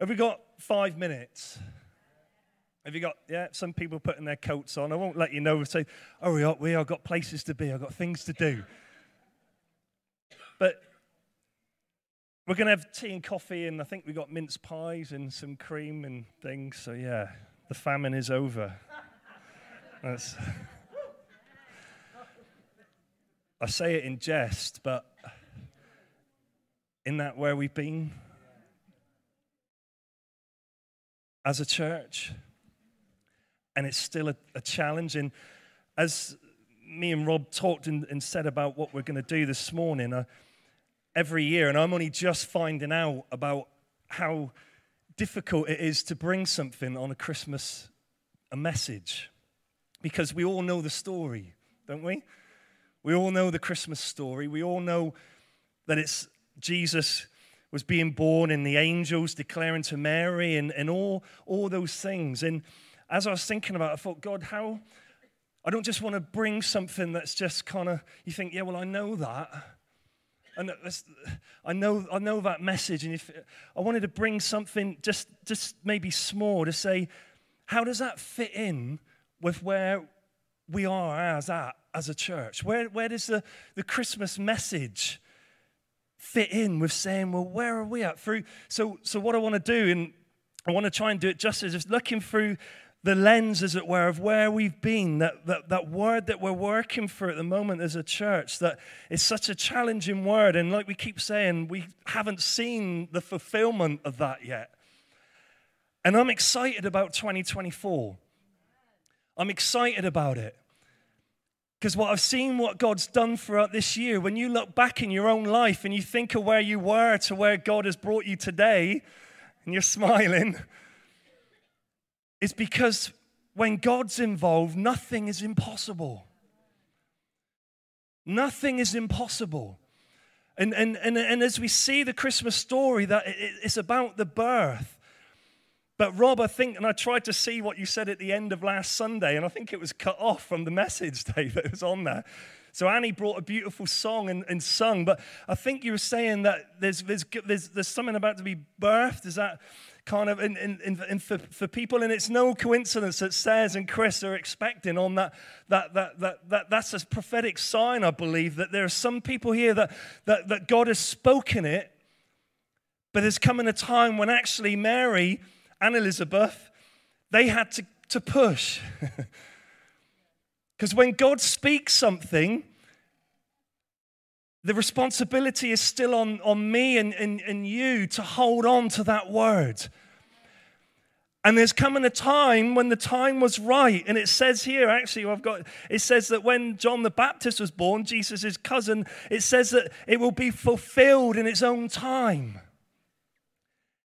Have we got five minutes? Have you got, yeah, some people putting their coats on. I won't let you know. Say, hurry up, we, I've got places to be, I've got things to do. But we're going to have tea and coffee, and I think we've got mince pies and some cream and things. So, yeah, the famine is over. That's, I say it in jest, but isn't that where we've been? As a church? And it's still a, a challenge. And as me and Rob talked and, and said about what we're going to do this morning, uh, every year, and I'm only just finding out about how difficult it is to bring something on a Christmas, a message, because we all know the story, don't we? We all know the Christmas story. We all know that it's Jesus was being born and the angels declaring to Mary and, and all, all those things. And as I was thinking about it, I thought, God, how I don't just want to bring something that's just kind of, you think, yeah, well, I know that. And I know, I know that message, and if I wanted to bring something just, just maybe small to say, how does that fit in with where we are as at as a church? Where, where does the, the Christmas message fit in with saying, well, where are we at? Through so, so what I want to do, and I want to try and do it justice, is looking through the lens, as it were, of where we've been, that, that, that word that we're working for at the moment as a church, that is such a challenging word. And like we keep saying, we haven't seen the fulfillment of that yet. And I'm excited about 2024. I'm excited about it. Because what I've seen what God's done throughout this year, when you look back in your own life and you think of where you were to where God has brought you today, and you're smiling, is because when God's involved, nothing is impossible. Nothing is impossible. And, and, and, and as we see the Christmas story, that it's about the birth. But Rob, I think, and I tried to see what you said at the end of last Sunday, and I think it was cut off from the message, Dave, that was on there. So Annie brought a beautiful song and, and sung, but I think you were saying that there's, there's, there's, there's something about to be birthed. Is that kind of in, in, in, for, for people. And it's no coincidence that Says and Chris are expecting on that, that, that, that, that that's a prophetic sign, I believe, that there are some people here that, that, that God has spoken it, but there's coming a time when actually Mary and Elizabeth, they had to, to push. Because when God speaks something, the responsibility is still on, on me and, and, and you to hold on to that word. And there's coming a time when the time was right. And it says here, actually, I've got, it says that when John the Baptist was born, Jesus' cousin, it says that it will be fulfilled in its own time.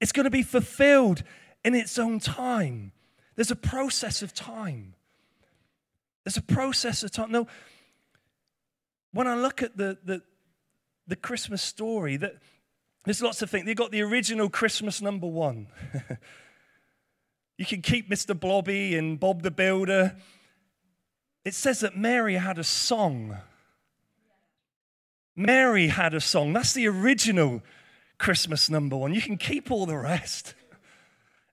It's going to be fulfilled in its own time. There's a process of time. There's a process of time. No, when I look at the, the, the Christmas story, that there's lots of things. You've got the original Christmas number one. you can keep Mr. Blobby and Bob the Builder. It says that Mary had a song. Mary had a song. That's the original Christmas number one. You can keep all the rest.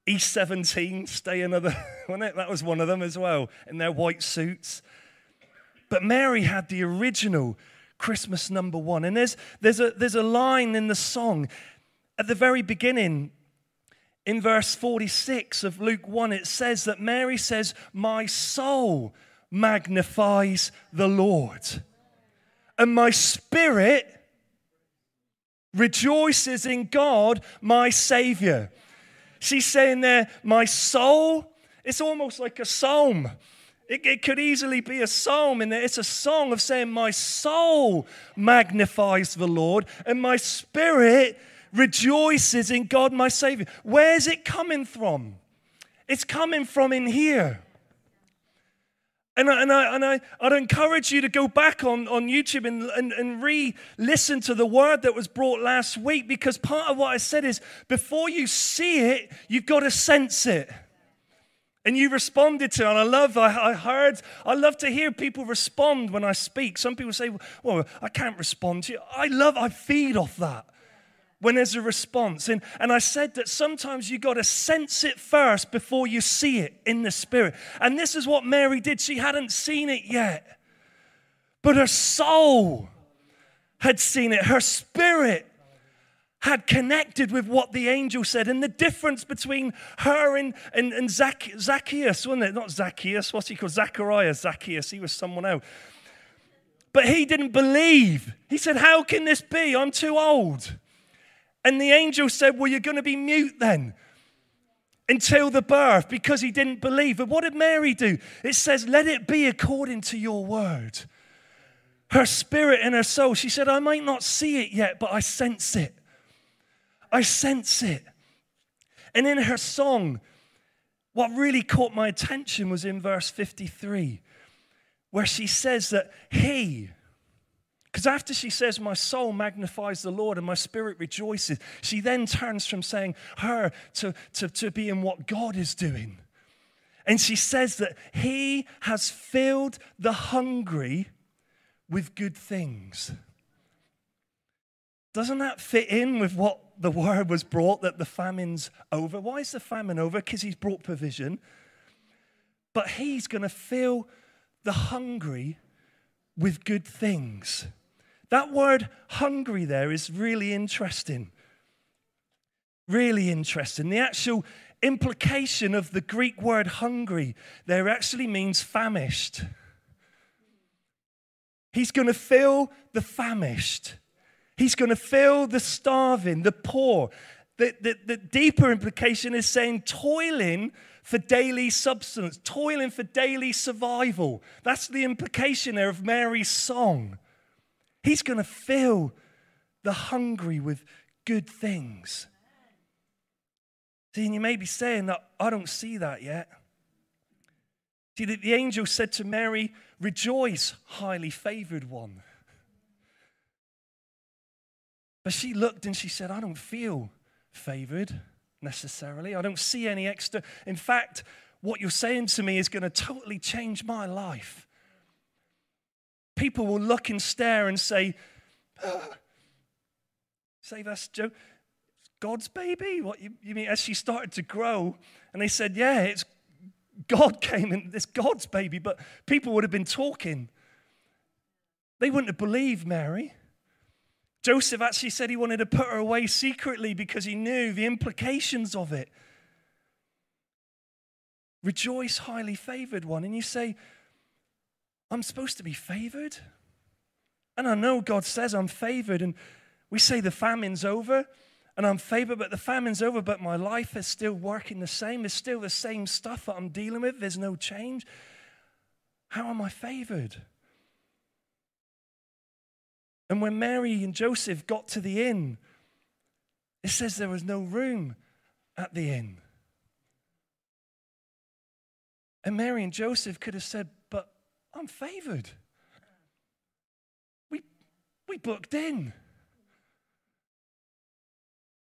East 17, stay another, wasn't it? That was one of them as well, in their white suits. But Mary had the original Christmas number one. And there's, there's, a, there's a line in the song at the very beginning, in verse 46 of Luke 1, it says that Mary says, My soul magnifies the Lord, and my spirit rejoices in God, my Savior. She's saying there, My soul, it's almost like a psalm. It, it, could easily be a psalm, and it's a song of saying, My soul magnifies the Lord, and my spirit rejoices in God, my Savior. Where's it coming from? It's coming from in here. And, I, and, I, and I, I'd encourage you to go back on, on YouTube and, and, and re listen to the word that was brought last week because part of what I said is before you see it, you've got to sense it. And you responded to, it, and I love, I, I heard, I love to hear people respond when I speak. Some people say, well, I can't respond to you. I love, I feed off that. When there's a response. And, and I said that sometimes you got to sense it first before you see it in the spirit. And this is what Mary did. She hadn't seen it yet, but her soul had seen it, her spirit had connected with what the angel said. And the difference between her and, and, and Zac, Zacchaeus, wasn't it? Not Zacchaeus, what's he called? Zachariah, Zacchaeus, he was someone else. But he didn't believe. He said, How can this be? I'm too old. And the angel said, Well, you're going to be mute then until the birth because he didn't believe. But what did Mary do? It says, Let it be according to your word. Her spirit and her soul, she said, I might not see it yet, but I sense it. I sense it. And in her song, what really caught my attention was in verse 53, where she says that He, because after she says, My soul magnifies the Lord and my spirit rejoices, she then turns from saying her to, to, to being what God is doing. And she says that He has filled the hungry with good things. Doesn't that fit in with what the word was brought that the famine's over. Why is the famine over? Because he's brought provision. But he's going to fill the hungry with good things. That word hungry there is really interesting. Really interesting. The actual implication of the Greek word hungry there actually means famished. He's going to fill the famished. He's going to fill the starving, the poor. The, the, the deeper implication is saying toiling for daily substance, toiling for daily survival. That's the implication there of Mary's song. He's going to fill the hungry with good things. See, and you may be saying that I don't see that yet. See, the, the angel said to Mary, Rejoice, highly favored one. But she looked and she said, I don't feel favored necessarily. I don't see any extra. In fact, what you're saying to me is going to totally change my life. People will look and stare and say, ah, Say that's Joe. God's baby? What you, you mean? As she started to grow, and they said, Yeah, it's God came and this God's baby, but people would have been talking. They wouldn't have believed Mary. Joseph actually said he wanted to put her away secretly because he knew the implications of it. Rejoice, highly favored one. And you say, I'm supposed to be favored? And I know God says I'm favored. And we say the famine's over and I'm favored, but the famine's over, but my life is still working the same. It's still the same stuff that I'm dealing with. There's no change. How am I favored? And when Mary and Joseph got to the inn, it says there was no room at the inn. And Mary and Joseph could have said, I'm favored. We, we booked in.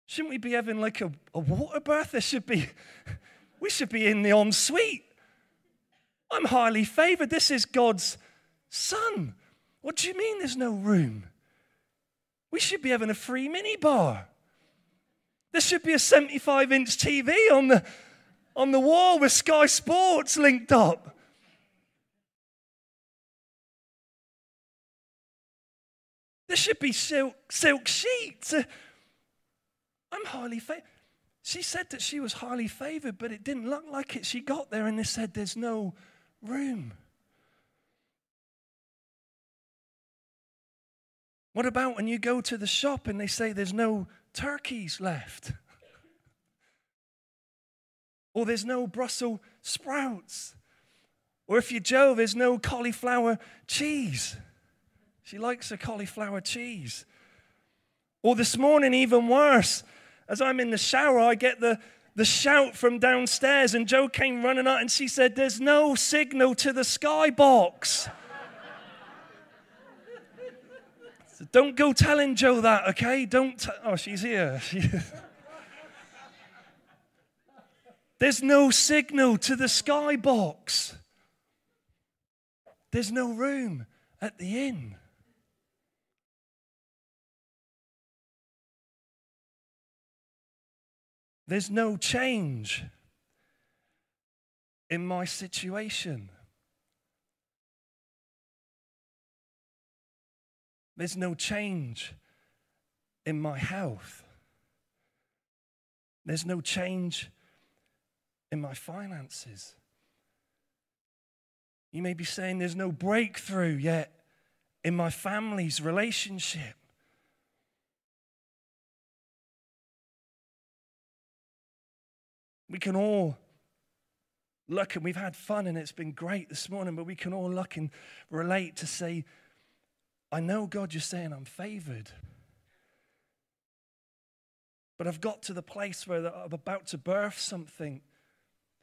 Shouldn't we be having like a, a water bath? There should be, we should be in the ensuite. I'm highly favored. This is God's son. What do you mean there's no room? We should be having a free mini bar. There should be a 75 inch TV on the, on the wall with Sky Sports linked up. There should be silk, silk sheets. I'm highly favored. She said that she was highly favored, but it didn't look like it. She got there and they said there's no room. What about when you go to the shop and they say there's no turkeys left? or there's no Brussels sprouts? Or if you're Joe, there's no cauliflower cheese. She likes a cauliflower cheese. Or this morning, even worse, as I'm in the shower, I get the, the shout from downstairs, and Joe came running out and she said, There's no signal to the skybox. So don't go telling Joe that, okay? Don't. T- oh, she's here. There's no signal to the skybox. There's no room at the inn. There's no change in my situation. There's no change in my health. There's no change in my finances. You may be saying there's no breakthrough yet in my family's relationship. We can all look and we've had fun and it's been great this morning, but we can all look and relate to say, I know, God, you're saying I'm favored. But I've got to the place where I'm about to birth something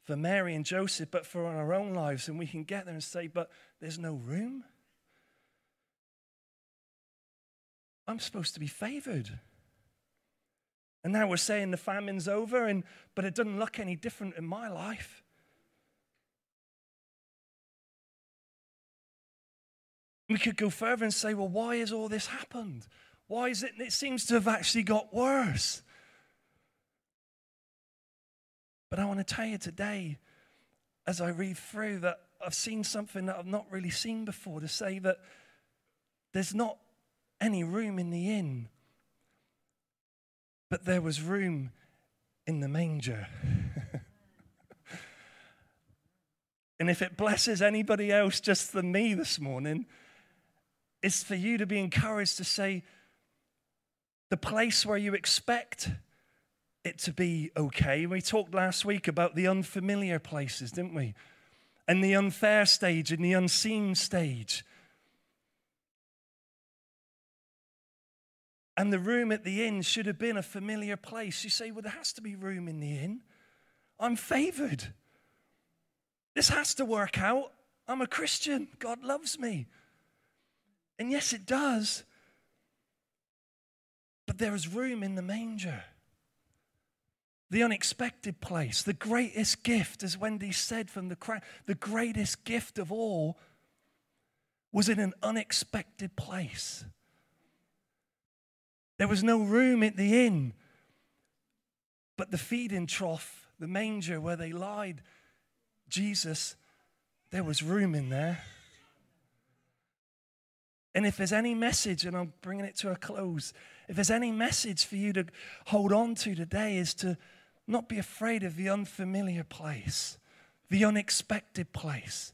for Mary and Joseph, but for our own lives. And we can get there and say, but there's no room. I'm supposed to be favored. And now we're saying the famine's over, and, but it doesn't look any different in my life. We could go further and say, well, why has all this happened? Why is it? It seems to have actually got worse. But I want to tell you today, as I read through, that I've seen something that I've not really seen before to say that there's not any room in the inn, but there was room in the manger. and if it blesses anybody else just than me this morning, it's for you to be encouraged to say, the place where you expect it to be okay. We talked last week about the unfamiliar places, didn't we? And the unfair stage and the unseen stage. And the room at the inn should have been a familiar place. You say, well, there has to be room in the inn. I'm favored. This has to work out. I'm a Christian. God loves me. And yes, it does. But there is room in the manger the unexpected place, the greatest gift, as Wendy said from the crowd, the greatest gift of all was in an unexpected place. There was no room at the inn, but the feeding trough, the manger where they lied, Jesus, there was room in there. And if there's any message, and I'm bringing it to a close, if there's any message for you to hold on to today, is to not be afraid of the unfamiliar place, the unexpected place.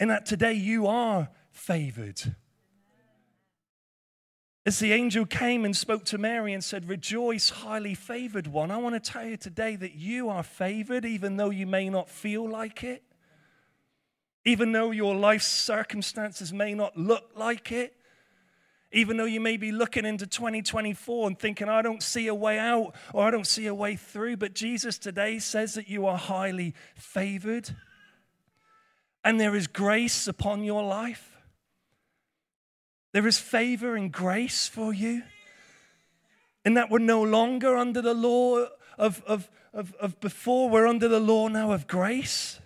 And that today you are favored. As the angel came and spoke to Mary and said, Rejoice, highly favored one, I want to tell you today that you are favored, even though you may not feel like it, even though your life circumstances may not look like it. Even though you may be looking into 2024 and thinking, I don't see a way out or I don't see a way through, but Jesus today says that you are highly favored and there is grace upon your life. There is favor and grace for you. And that we're no longer under the law of, of, of, of before, we're under the law now of grace.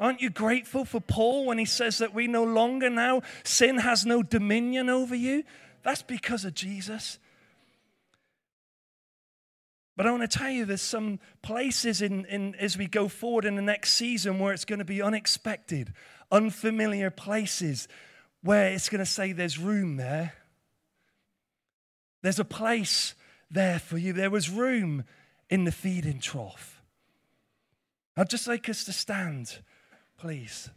Aren't you grateful for Paul when he says that we no longer now, sin has no dominion over you? That's because of Jesus. But I want to tell you, there's some places in, in, as we go forward in the next season where it's going to be unexpected, unfamiliar places where it's going to say there's room there. There's a place there for you. There was room in the feeding trough. I'd just like us to stand please.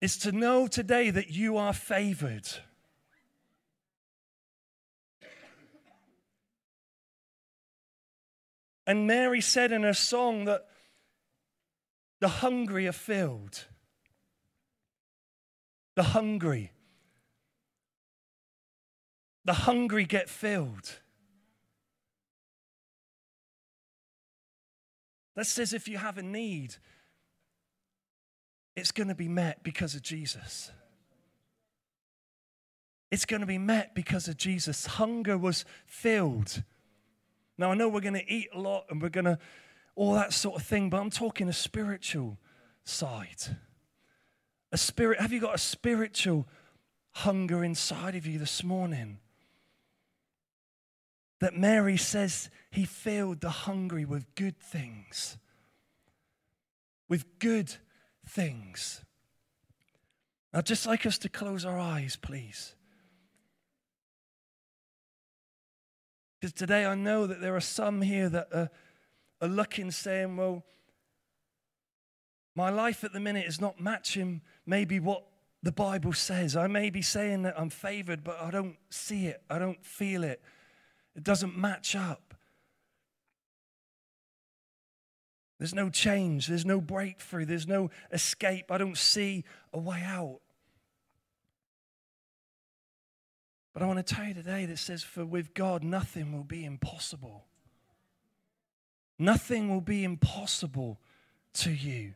Is to know today that you are favored. And Mary said in her song that the hungry are filled. The hungry. The hungry get filled. That says if you have a need, it's going to be met because of Jesus. It's going to be met because of Jesus. Hunger was filled. Now, I know we're going to eat a lot and we're going to, all that sort of thing, but I'm talking a spiritual side. A spirit, have you got a spiritual hunger inside of you this morning? that Mary says he filled the hungry with good things. With good things. I'd just like us to close our eyes, please. Because today I know that there are some here that are, are looking, saying, well, my life at the minute is not matching maybe what the Bible says. I may be saying that I'm favored, but I don't see it, I don't feel it. It doesn't match up. There's no change, there's no breakthrough, there's no escape. I don't see a way out. But I want to tell you today that says, For with God, nothing will be impossible. Nothing will be impossible to you.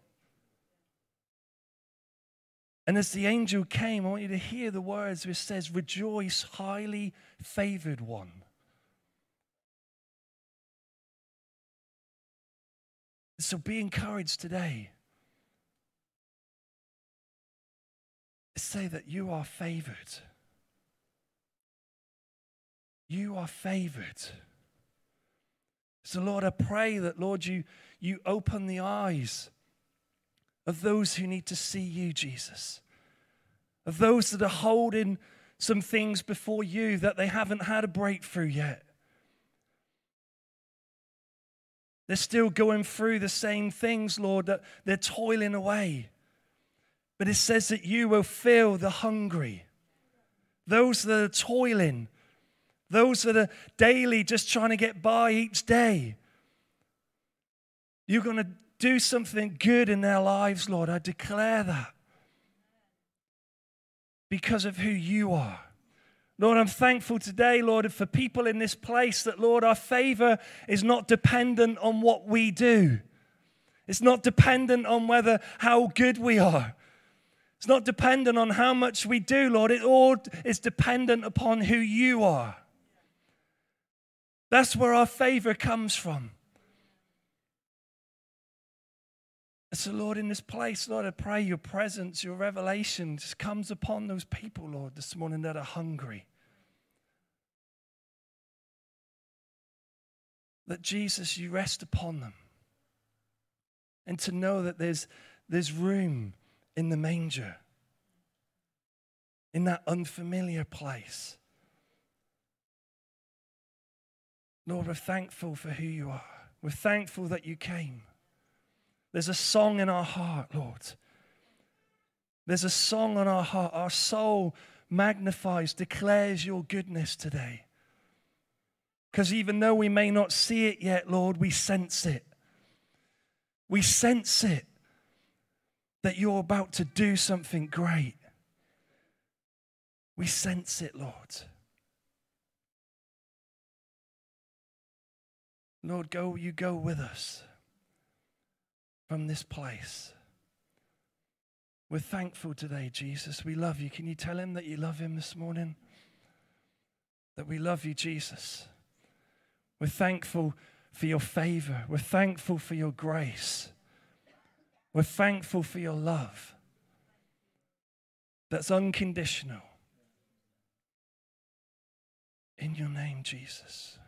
And as the angel came, I want you to hear the words which says, Rejoice, highly favored one. So be encouraged today. Say that you are favored. You are favored. So, Lord, I pray that, Lord, you, you open the eyes of those who need to see you, Jesus, of those that are holding some things before you that they haven't had a breakthrough yet. They're still going through the same things, Lord, that they're toiling away. But it says that you will fill the hungry, those that are toiling, those that are daily just trying to get by each day. You're going to do something good in their lives, Lord. I declare that because of who you are. Lord, I'm thankful today, Lord, for people in this place that, Lord, our favor is not dependent on what we do. It's not dependent on whether how good we are. It's not dependent on how much we do, Lord. It all is dependent upon who you are. That's where our favor comes from. So, Lord, in this place, Lord, I pray your presence, your revelation just comes upon those people, Lord, this morning that are hungry. That Jesus, you rest upon them. And to know that there's, there's room in the manger, in that unfamiliar place. Lord, we're thankful for who you are. We're thankful that you came. There's a song in our heart, Lord. There's a song on our heart. Our soul magnifies, declares your goodness today. Because even though we may not see it yet, Lord, we sense it. We sense it that you're about to do something great. We sense it, Lord. Lord, go, you go with us from this place. We're thankful today, Jesus. We love you. Can you tell him that you love him this morning? That we love you, Jesus. We're thankful for your favor. We're thankful for your grace. We're thankful for your love that's unconditional. In your name, Jesus.